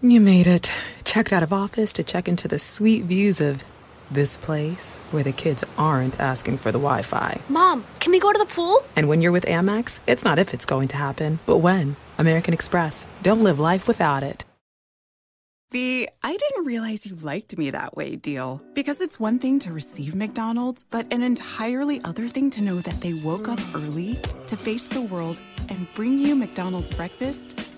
You made it. Checked out of office to check into the sweet views of this place where the kids aren't asking for the Wi Fi. Mom, can we go to the pool? And when you're with Amex, it's not if it's going to happen, but when. American Express. Don't live life without it. The I didn't realize you liked me that way deal. Because it's one thing to receive McDonald's, but an entirely other thing to know that they woke up early to face the world and bring you McDonald's breakfast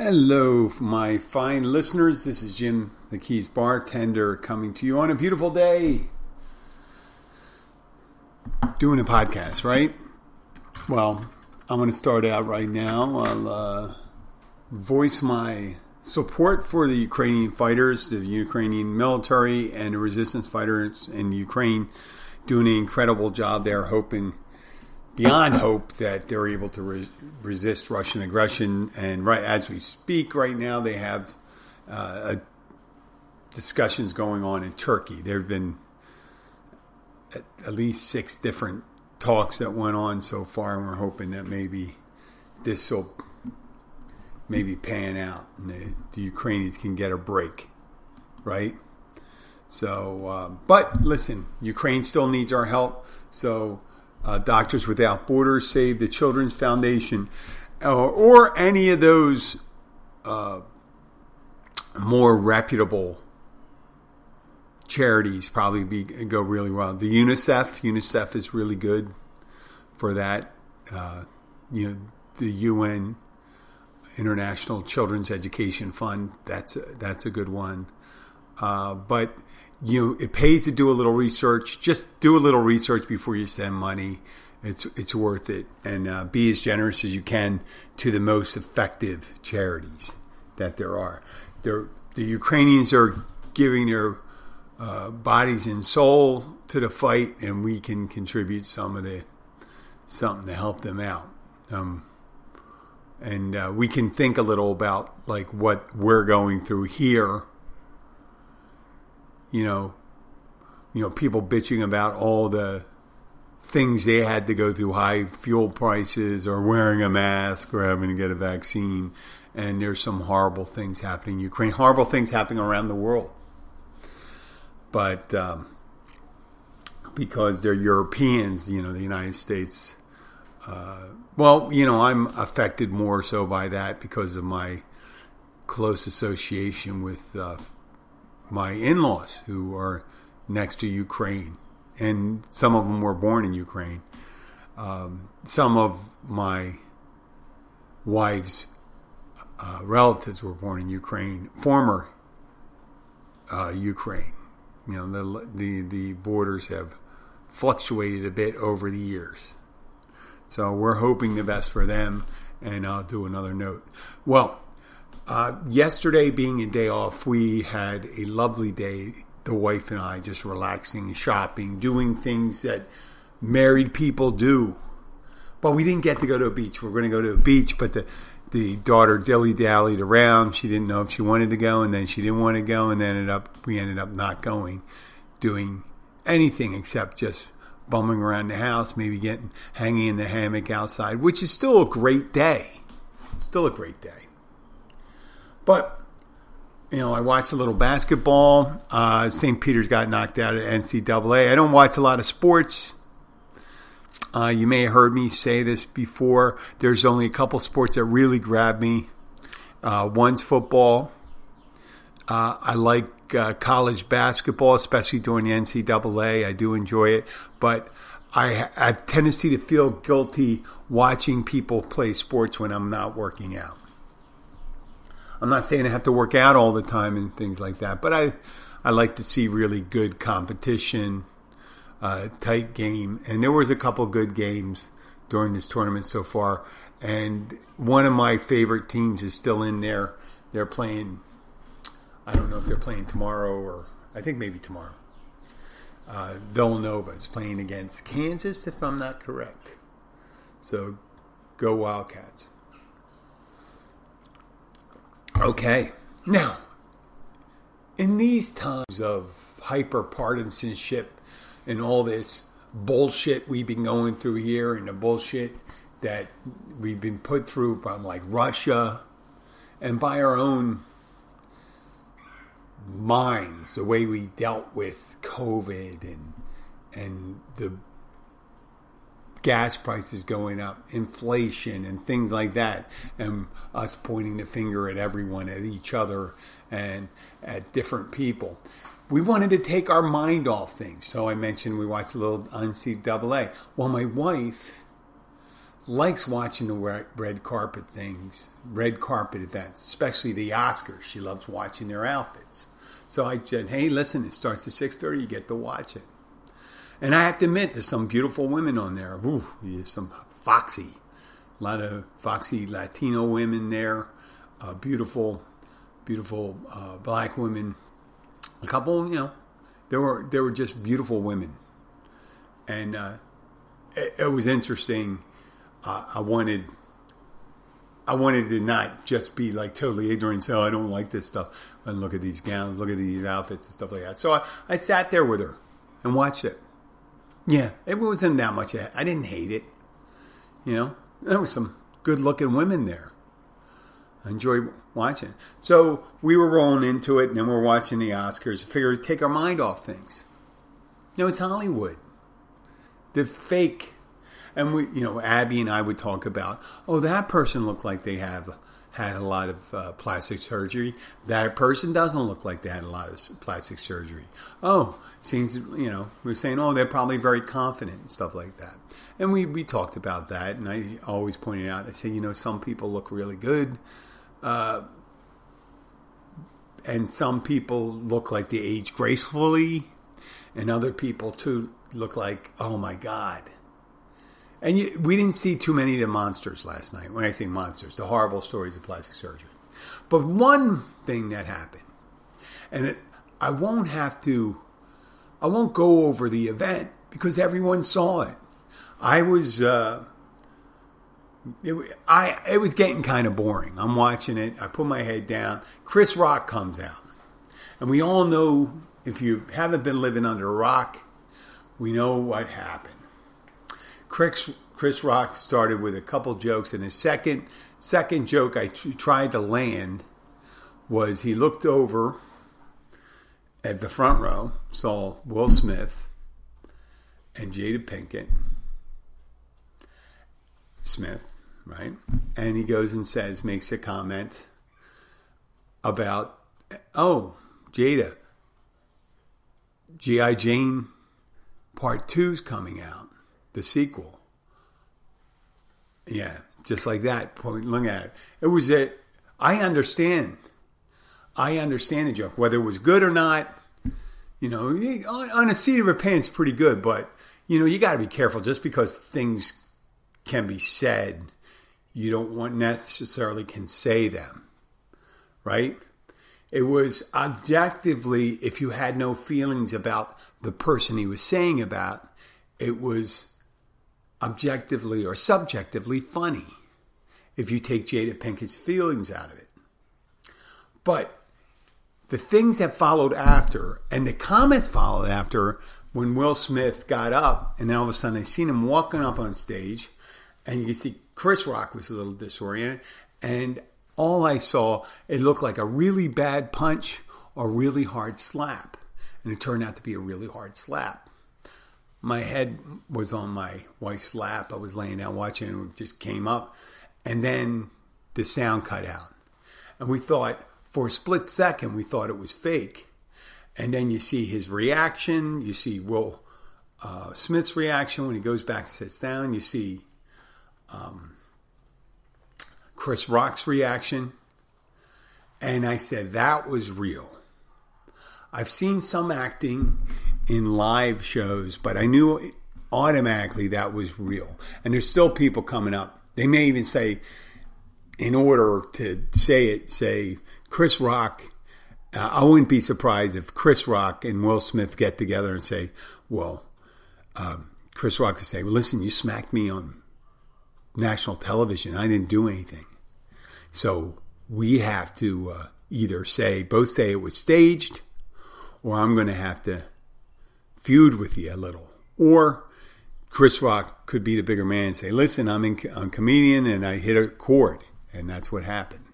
Hello, my fine listeners. This is Jim, the Keys bartender, coming to you on a beautiful day. Doing a podcast, right? Well, I'm going to start out right now. I'll uh, voice my support for the Ukrainian fighters, the Ukrainian military, and the resistance fighters in Ukraine doing an incredible job there, hoping beyond hope that they're able to re- resist Russian aggression. And right as we speak, right now, they have uh, discussions going on in Turkey. There have been at, at least six different talks that went on so far, and we're hoping that maybe this will maybe pan out and the, the Ukrainians can get a break, right? So, uh, but listen, Ukraine still needs our help. So, uh, Doctors Without Borders, Save the Children's Foundation, or, or any of those uh, more reputable charities probably be, go really well. The UNICEF, UNICEF is really good for that. Uh, you know, the UN International Children's Education Fund, that's a, that's a good one. Uh, but you it pays to do a little research. Just do a little research before you send money. It's it's worth it, and uh, be as generous as you can to the most effective charities that there are. The Ukrainians are giving their uh, bodies and soul to the fight, and we can contribute some of the something to help them out. Um, and uh, we can think a little about like what we're going through here you know, you know, people bitching about all the things they had to go through, high fuel prices, or wearing a mask, or having to get a vaccine. And there's some horrible things happening in Ukraine, horrible things happening around the world. But um, because they're Europeans, you know, the United States. Uh, well, you know, I'm affected more so by that because of my close association with uh, my in-laws who are next to Ukraine, and some of them were born in Ukraine. Um, some of my wife's uh, relatives were born in Ukraine, former uh, Ukraine. You know, the, the the borders have fluctuated a bit over the years, so we're hoping the best for them. And I'll do another note. Well, uh, yesterday being a day off, we had a lovely day. The wife and I just relaxing, shopping, doing things that married people do. But we didn't get to go to a beach. We are going to go to a beach, but the the daughter dilly dallied around. She didn't know if she wanted to go, and then she didn't want to go, and then ended up we ended up not going, doing anything except just bumming around the house, maybe getting hanging in the hammock outside, which is still a great day. Still a great day. But you know, I watched a little basketball. Uh, St. Peter's got knocked out at NCAA. I don't watch a lot of sports. Uh, you may have heard me say this before. There's only a couple sports that really grab me. Uh, one's football. Uh, I like uh, college basketball, especially during the NCAA. I do enjoy it, but I have a tendency to feel guilty watching people play sports when I'm not working out. I'm not saying I have to work out all the time and things like that, but I I like to see really good competition, uh, tight game, and there was a couple good games during this tournament so far. And one of my favorite teams is still in there, they're playing. I don't know if they're playing tomorrow or I think maybe tomorrow. Uh, Villanova is playing against Kansas, if I'm not correct. So go Wildcats. Okay. Now, in these times of hyper partisanship and all this bullshit we've been going through here and the bullshit that we've been put through from like Russia and by our own minds, the way we dealt with COVID and and the gas prices going up, inflation, and things like that, and us pointing the finger at everyone, at each other, and at different people. We wanted to take our mind off things. So I mentioned we watched a little NCAA. Well, my wife likes watching the red carpet things, red carpet events, especially the Oscars. She loves watching their outfits. So I said, "Hey, listen, it starts at 6:30. You get to watch it." And I have to admit, there's some beautiful women on there. Ooh, there's some foxy, a lot of foxy Latino women there. Uh, beautiful, beautiful uh, black women. A couple, you know, there were there were just beautiful women, and uh, it, it, was interesting. I wanted. I wanted to not just be like totally ignorant oh, I don't like this stuff. And look at these gowns, look at these outfits and stuff like that. So I, I sat there with her and watched it. Yeah, it wasn't that much. I didn't hate it. You know, there were some good looking women there. I enjoyed watching. So we were rolling into it, and then we're watching the Oscars. Figured take our mind off things. You know, it's Hollywood. The fake, and we, you know, Abby and I would talk about, oh, that person looked like they have had a lot of uh, plastic surgery. That person doesn't look like they had a lot of plastic surgery. Oh, seems you know we are saying oh they're probably very confident and stuff like that and we we talked about that and i always pointed out i said you know some people look really good uh, and some people look like they age gracefully and other people too look like oh my god and you, we didn't see too many of the monsters last night when i say monsters the horrible stories of plastic surgery but one thing that happened and it, i won't have to I won't go over the event because everyone saw it. I was, uh, it, I it was getting kind of boring. I'm watching it. I put my head down. Chris Rock comes out, and we all know if you haven't been living under a rock, we know what happened. Chris Chris Rock started with a couple jokes, and his second second joke I t- tried to land was he looked over at the front row saw Will Smith and Jada Pinkett Smith, right? And he goes and says, makes a comment about, oh, Jada, G.I. Jane Part Two's coming out, the sequel. Yeah, just like that. Point, look at it. It was a. I understand I understand the joke, whether it was good or not. You know, on, a seat of a pants, pretty good, but you know, you got to be careful. Just because things can be said, you don't want necessarily can say them, right? It was objectively, if you had no feelings about the person he was saying about, it was objectively or subjectively funny if you take Jada Pinkett's feelings out of it. But the things that followed after and the comments followed after when Will Smith got up and then all of a sudden I seen him walking up on stage and you can see Chris Rock was a little disoriented and all I saw it looked like a really bad punch or really hard slap and it turned out to be a really hard slap. My head was on my wife's lap. I was laying down watching and it just came up and then the sound cut out. And we thought for a split second, we thought it was fake. And then you see his reaction. You see Will uh, Smith's reaction when he goes back and sits down. You see um, Chris Rock's reaction. And I said, that was real. I've seen some acting in live shows, but I knew automatically that was real. And there's still people coming up. They may even say, in order to say it, say, Chris Rock, uh, I wouldn't be surprised if Chris Rock and Will Smith get together and say, well, um, Chris Rock could say, well, listen, you smacked me on national television. I didn't do anything. So we have to uh, either say, both say it was staged, or I'm going to have to feud with you a little. Or Chris Rock could be the bigger man and say, listen, I'm, in, I'm a comedian and I hit a chord. And that's what happened.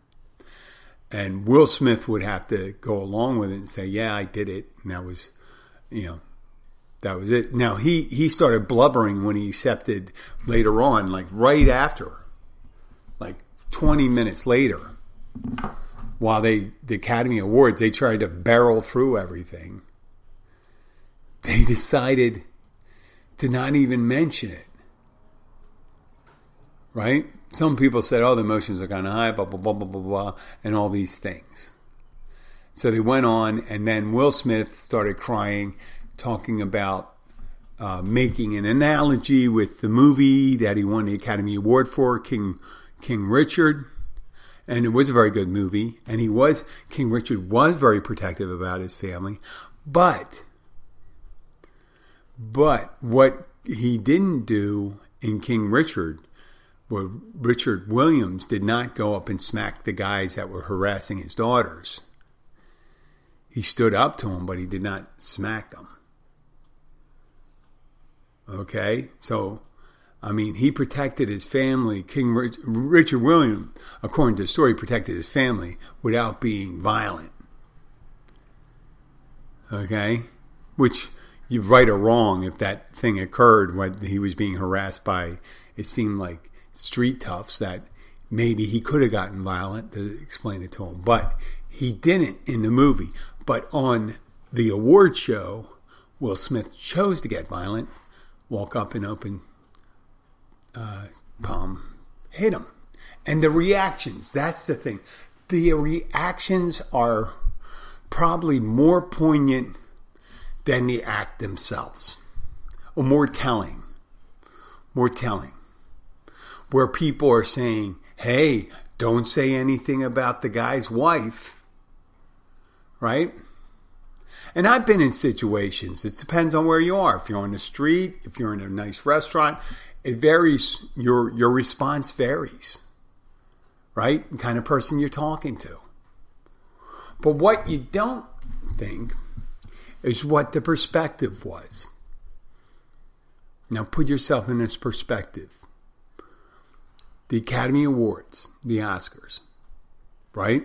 And Will Smith would have to go along with it and say, yeah, I did it. And that was, you know, that was it. Now he he started blubbering when he accepted later on, like right after, like twenty minutes later, while they the Academy Awards they tried to barrel through everything. They decided to not even mention it. Right? Some people said, "Oh, the emotions are kind of high," blah blah blah blah blah blah, and all these things. So they went on, and then Will Smith started crying talking about uh, making an analogy with the movie that he won the Academy Award for, King King Richard, and it was a very good movie. And he was King Richard was very protective about his family, but but what he didn't do in King Richard. Where Richard Williams did not go up and smack the guys that were harassing his daughters. He stood up to them, but he did not smack them. Okay, so I mean, he protected his family. King Richard William, according to the story, protected his family without being violent. Okay, which right or wrong if that thing occurred when he was being harassed by it seemed like street toughs that maybe he could have gotten violent to explain it to him, but he didn't in the movie. But on the award show, Will Smith chose to get violent walk up and open uh, palm, hit him. And the reactions, that's the thing. The reactions are probably more poignant than the act themselves, or more telling. More telling. Where people are saying, hey, don't say anything about the guy's wife, right? And I've been in situations, it depends on where you are. If you're on the street, if you're in a nice restaurant, it varies. Your, your response varies, right? The kind of person you're talking to. But what you don't think is what the perspective was. Now put yourself in this perspective. The Academy Awards, the Oscars, right?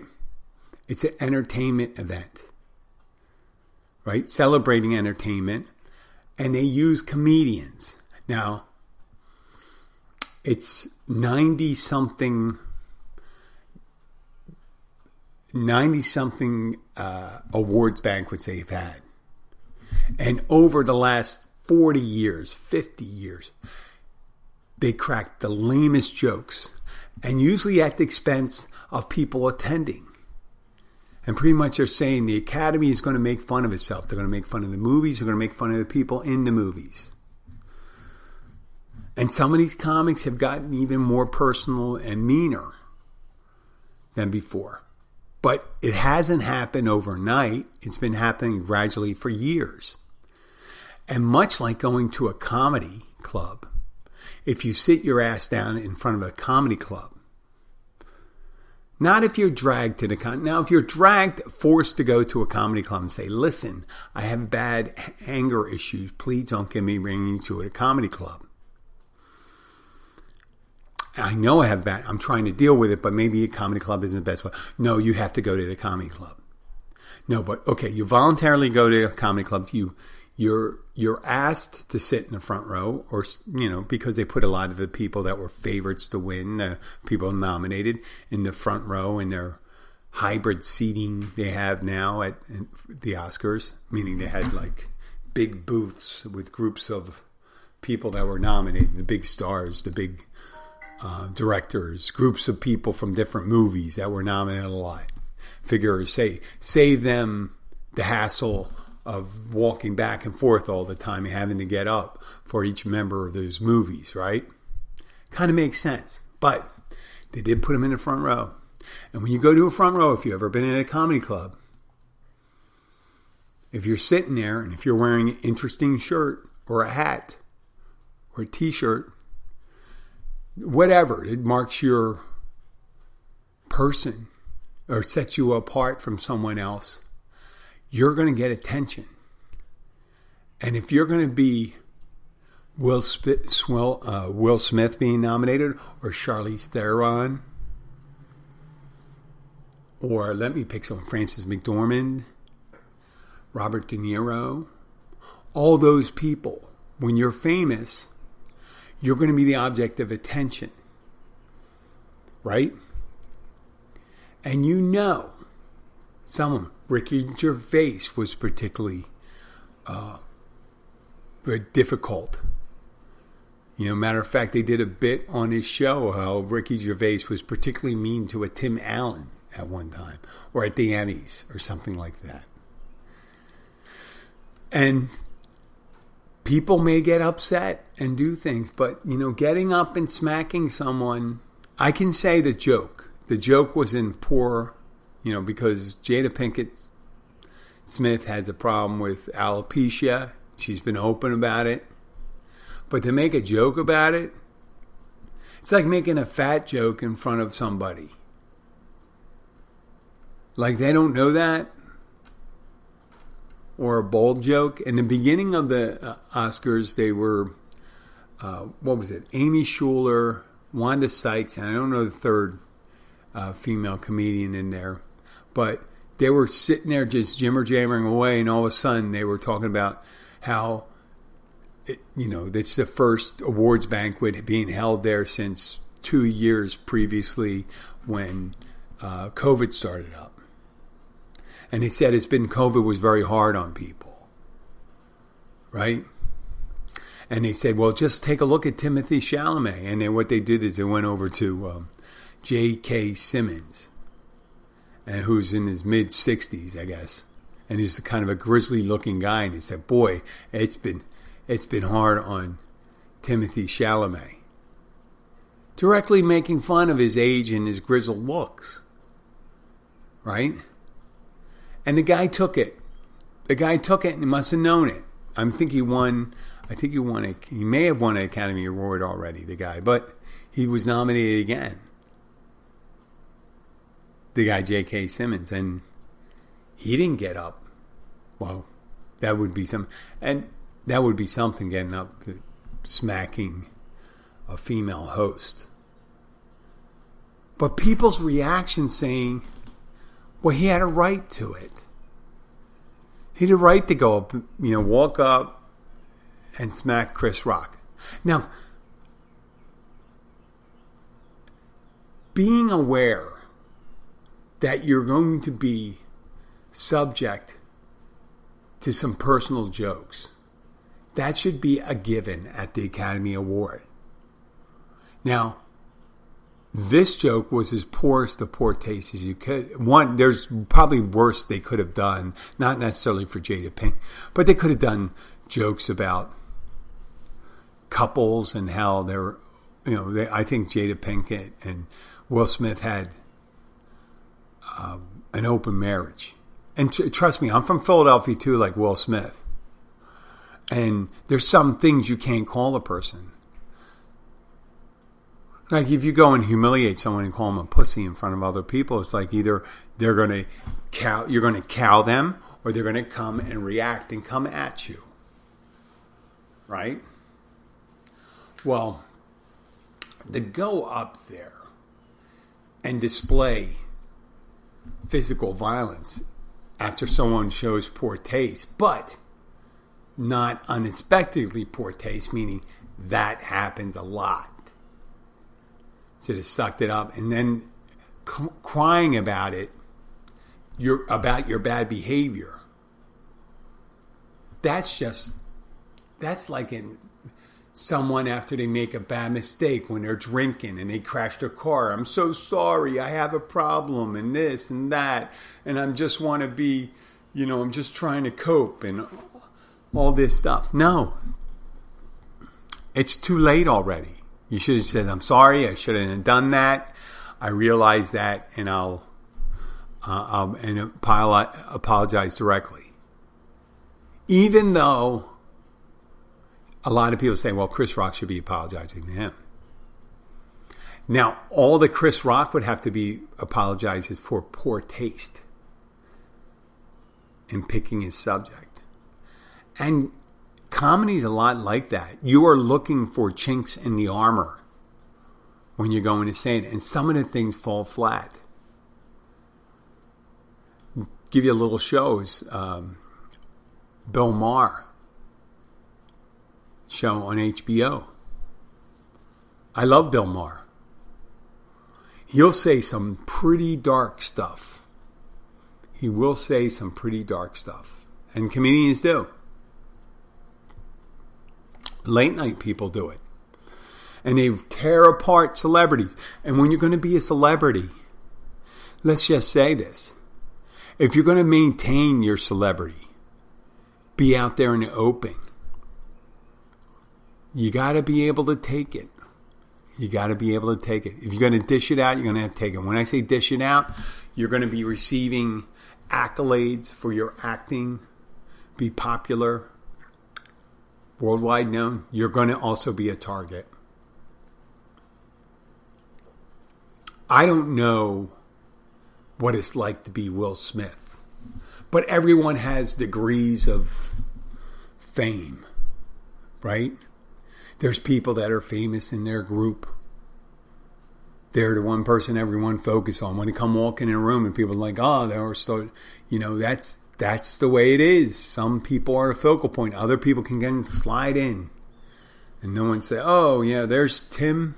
It's an entertainment event right? Celebrating entertainment. And they use comedians. Now, it's 90 something 90 something uh, awards banquets they've had. And over the last 40 years, 50 years, they cracked the lamest jokes, and usually at the expense of people attending. And pretty much they're saying the Academy is going to make fun of itself. They're going to make fun of the movies. They're going to make fun of the people in the movies. And some of these comics have gotten even more personal and meaner than before. But it hasn't happened overnight. It's been happening gradually for years. And much like going to a comedy club, if you sit your ass down in front of a comedy club not if you're dragged to the con. Now, if you're dragged, forced to go to a comedy club and say, "Listen, I have bad anger issues. Please don't get me bringing you to a comedy club." I know I have bad. I'm trying to deal with it, but maybe a comedy club isn't the best way. No, you have to go to the comedy club. No, but okay, you voluntarily go to a comedy club. You you're you're asked to sit in the front row or you know because they put a lot of the people that were favorites to win the people nominated in the front row in their hybrid seating they have now at the Oscars meaning they had like big booths with groups of people that were nominated the big stars the big uh, directors groups of people from different movies that were nominated a lot. Figure say save them the hassle of walking back and forth all the time and having to get up for each member of those movies, right? Kind of makes sense. But they did put him in the front row. And when you go to a front row, if you've ever been in a comedy club, if you're sitting there and if you're wearing an interesting shirt or a hat or a t shirt, whatever, it marks your person or sets you apart from someone else, you're going to get attention. And if you're going to be Will, Swell, uh, Will Smith being nominated or Charlize Theron, or let me pick some Frances McDormand, Robert De Niro, all those people, when you're famous, you're going to be the object of attention. Right? And you know, someone, Ricky Gervais was particularly uh, very difficult. You know, matter of fact, they did a bit on his show how Ricky Gervais was particularly mean to a Tim Allen at one time, or at the Emmys, or something like that. And people may get upset and do things, but you know, getting up and smacking someone, I can say the joke. The joke was in poor, you know, because Jada Pinkett Smith has a problem with alopecia. She's been open about it. But to make a joke about it, it's like making a fat joke in front of somebody. Like they don't know that or a bold joke. In the beginning of the uh, Oscars, they were, uh, what was it? Amy Schumer, Wanda Sykes, and I don't know the third uh, female comedian in there, but they were sitting there just jimmer jammering away, and all of a sudden they were talking about how, it, you know, it's the first awards banquet being held there since two years previously when uh, COVID started up. And he said it's been COVID was very hard on people. Right? And they said, well, just take a look at Timothy Chalamet. And then what they did is they went over to um, J.K. Simmons, and who's in his mid 60s, I guess. And he's the kind of a grizzly looking guy. And he said, boy, it's been, it's been hard on Timothy Chalamet. Directly making fun of his age and his grizzled looks. Right? And the guy took it. The guy took it and he must have known it. I think he won. I think he won a. He may have won an Academy Award already. The guy, but he was nominated again. The guy J.K. Simmons, and he didn't get up. Well, that would be some, and that would be something getting up, uh, smacking a female host. But people's reaction saying well, he had a right to it. He had a right to go up, you know, walk up and smack Chris Rock. Now, being aware that you're going to be subject to some personal jokes, that should be a given at the Academy Award. Now, this joke was as poor as the poor taste as you could. One, there's probably worse they could have done, not necessarily for Jada Pink, but they could have done jokes about couples and how they're, you know, they, I think Jada Pinkett and Will Smith had um, an open marriage. And tr- trust me, I'm from Philadelphia too, like Will Smith. And there's some things you can't call a person like if you go and humiliate someone and call them a pussy in front of other people, it's like either they're going to cow, you're going to cow them, or they're going to come and react and come at you. Right? Well, to go up there and display physical violence after someone shows poor taste, but not unexpectedly poor taste, meaning that happens a lot. Should have sucked it up. And then crying about it your about your bad behavior. That's just that's like in someone after they make a bad mistake when they're drinking and they crash their car. I'm so sorry. I have a problem and this and that. And i just want to be you know i'm just trying to cope and all this stuff. No. It's too late already. You should have said, I'm sorry, I shouldn't have done that. I realize that, and I'll uh, um, and apologize directly. Even though a lot of people saying, well, Chris Rock should be apologizing to him. Now, all that Chris Rock would have to be apologizes for poor taste in picking his subject. And comedy is a lot like that. You are looking for chinks in the armor when you're going to say it, and some of the things fall flat. Give you a little shows. Um, Bill Maher show on HBO. I love Bill Maher. He'll say some pretty dark stuff. He will say some pretty dark stuff. And comedians do. Late night people do it. And they tear apart celebrities. And when you're going to be a celebrity, let's just say this. If you're going to maintain your celebrity, be out there in the open you got to be able to take it. You got to be able to take it. If you're going to dish it out, you're going to have to take it. When I say dish it out, you're going to be receiving accolades for your acting, be popular, worldwide known. You're going to also be a target. I don't know what it's like to be Will Smith, but everyone has degrees of fame, right? There's people that are famous in their group. They're the one person everyone focus on. When they come walking in a room and people are like, oh, they're so, you know, that's that's the way it is. Some people are a focal point. Other people can get slide in, and no one say, oh yeah, there's Tim.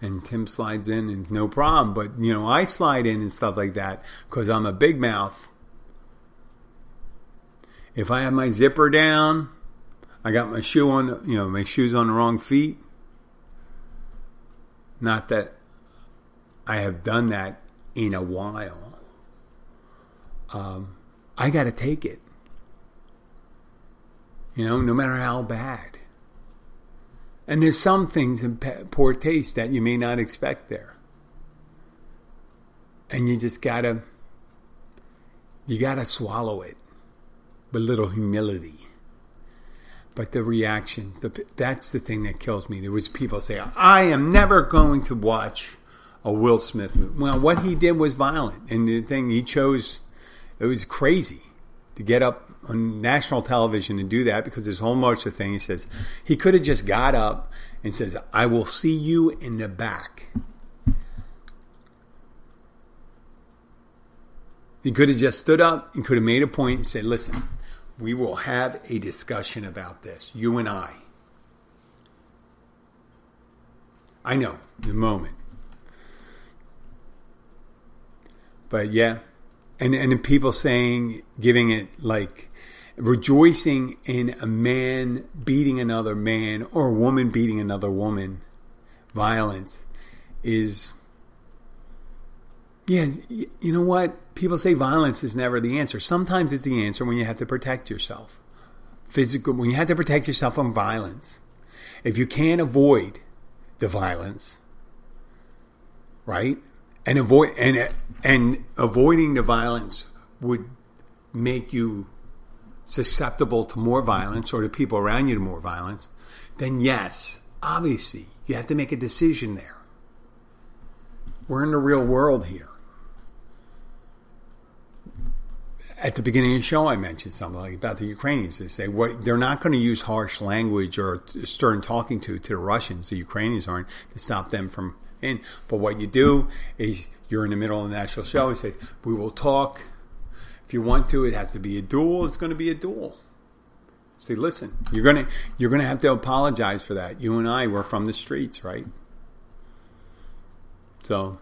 And Tim slides in and no problem. But you know, I slide in and stuff like that because I'm a big mouth. If I have my zipper down, I got my shoe on, you know, my shoes on the wrong feet. Not that I have done that in a while. Um, I got to take it. You know, no matter how bad. And there's some things in poor taste that you may not expect there. And you just gotta, you gotta swallow it with little humility but the reactions the, that's the thing that kills me. There was people say i am never going to watch a will smith movie well what he did was violent. And the thing he chose it was crazy to get up on national television and do that because a whole of things. He says he could have just got up and says i will see you in the back. He could have just stood up and could have made a point and said listen we will have a discussion about this, you and I. I know, the moment. But yeah, and and people saying, giving it like rejoicing in a man beating another man or a woman beating another woman, violence is yeah, you know what? People say violence is never the answer. Sometimes it's the answer when you have to protect yourself. Physical, when you have to protect yourself from violence. If you can't avoid the violence, right? And avoid and and avoiding the violence would make you susceptible to more violence or to people around you to more violence, then yes, obviously you have to make a decision there. We're in the real world here. At the beginning of the show, I mentioned something like about the Ukrainians. They say what they're not going to use harsh language or stern talking to to the Russians. The Ukrainians aren't to stop them from in. But what you do is you're in the middle of the national show. You say we will talk. If you want to, it has to be a duel. It's going to be a duel. Say, listen, you're gonna you're gonna have to apologize for that. You and I were from the streets, right? So,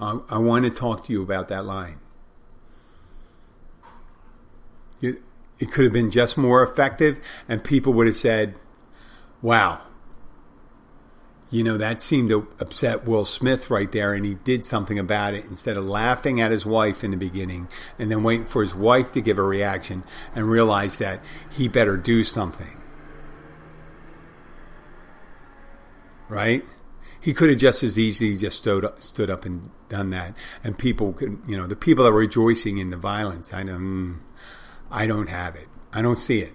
I, I want to talk to you about that line. It could have been just more effective, and people would have said, wow, you know, that seemed to upset Will Smith right there, and he did something about it instead of laughing at his wife in the beginning and then waiting for his wife to give a reaction and realize that he better do something. Right? He could have just as easily just stood up, stood up and done that, and people could, you know, the people that were rejoicing in the violence. I don't, I don't have it. I don't see it.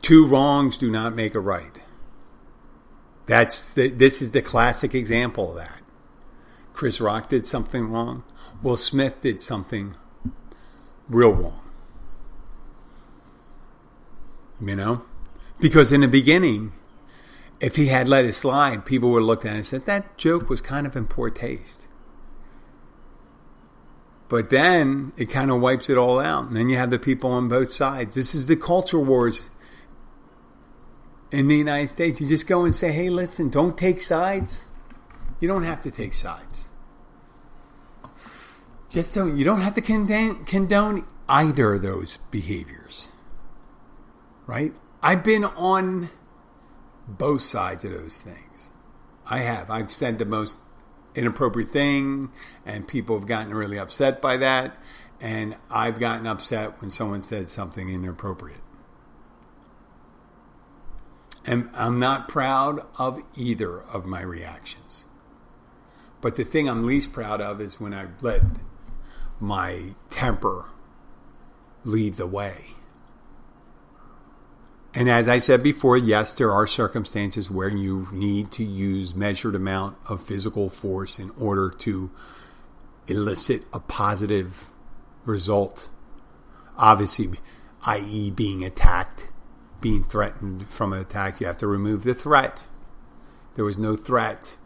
Two wrongs do not make a right. That's the, this is the classic example of that. Chris Rock did something wrong. Will Smith did something real wrong. You know? Because in the beginning, if he had let it slide, people would have looked at it and said, that joke was kind of in poor taste. But then it kind of wipes it all out. And then you have the people on both sides. This is the culture wars in the United States. You just go and say, hey, listen, don't take sides. You don't have to take sides. Just don't, you don't have to condone, condone either of those behaviors. Right? I've been on both sides of those things. I have. I've said the most inappropriate thing, and people have gotten really upset by that. And I've gotten upset when someone said something inappropriate. And I'm not proud of either of my reactions. But the thing I'm least proud of is when I let my temper lead the way. And as I said before, yes, there are circumstances where you need to use measured amount of physical force in order to elicit a positive result. Obviously, i.e., being attacked, being threatened from an attack, you have to remove the threat. There was no threat.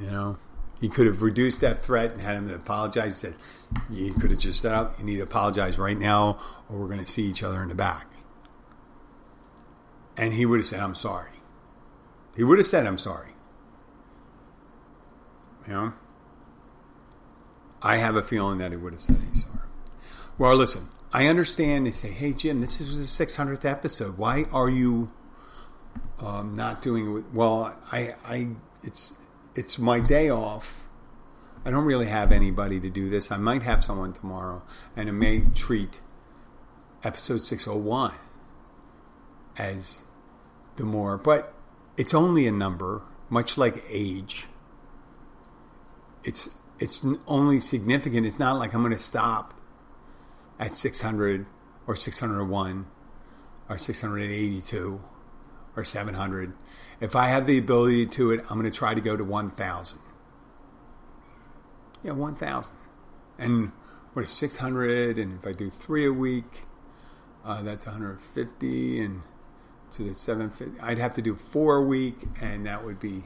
You know, he could have reduced that threat and had him apologize. He said, you could have just said, up, you need to apologize right now, or we're going to see each other in the back. And he would have said, I'm sorry. He would have said, I'm sorry. You know? I have a feeling that he would have said he's sorry. Well, listen, I understand they say, hey, Jim, this is the 600th episode. Why are you um, not doing it? Well, I, I, it's, it's my day off I don't really have anybody to do this. I might have someone tomorrow, and it may treat episode 601 as the more, but it's only a number, much like age. It's it's only significant. It's not like I'm going to stop at 600 or 601 or 682 or 700. If I have the ability to it, I'm going to try to go to 1,000. Yeah, 1,000. And what is 600? And if I do three a week, uh, that's 150. And so that's 750. I'd have to do four a week, and that would be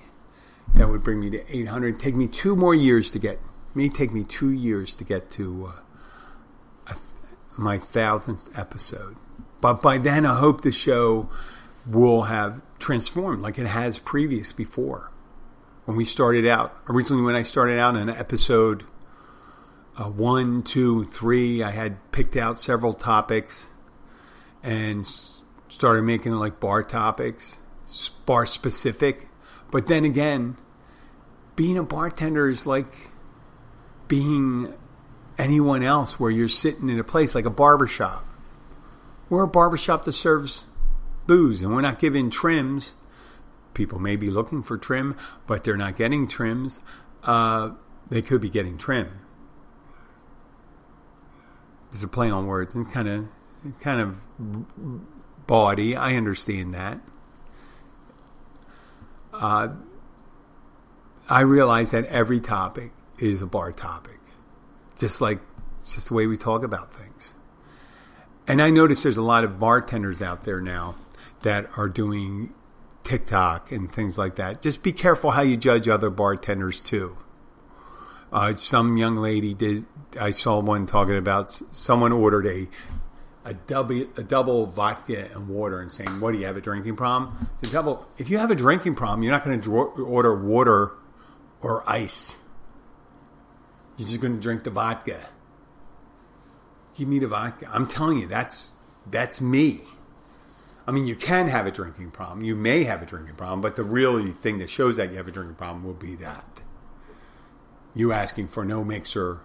that would bring me to 800. Take me two more years to get. May take me two years to get to uh, my thousandth episode. But by then, I hope the show will have transformed like it has previous before when we started out. Originally, when I started out in episode uh, one, two, three, I had picked out several topics and started making like bar topics, bar specific. But then again, being a bartender is like being anyone else where you're sitting in a place like a barbershop. We're a barbershop that serves booze and we're not giving trims people may be looking for trim, but they're not getting trims. Uh, they could be getting trim. There's a play on words and kind of, kind of bawdy. I understand that. Uh, I realize that every topic is a bar topic, just like it's just the way we talk about things. And I notice there's a lot of bartenders out there now that are doing TikTok and things like that. Just be careful how you judge other bartenders too. Uh, some young lady did. I saw one talking about someone ordered a a double a double vodka and water and saying, "What do you have a drinking problem?" It's a double. If you have a drinking problem, you're not going to order water or ice. You're just going to drink the vodka. Give me the vodka. I'm telling you, that's that's me. I mean, you can have a drinking problem. You may have a drinking problem, but the real thing that shows that you have a drinking problem will be that you asking for no mixer,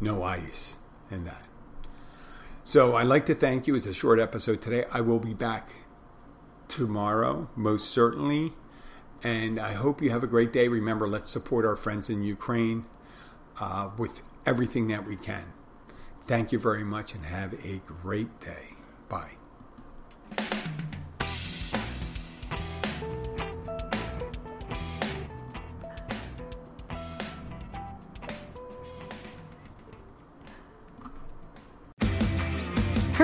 no ice, and that. So I'd like to thank you. It's a short episode today. I will be back tomorrow, most certainly. And I hope you have a great day. Remember, let's support our friends in Ukraine uh, with everything that we can. Thank you very much and have a great day. Bye.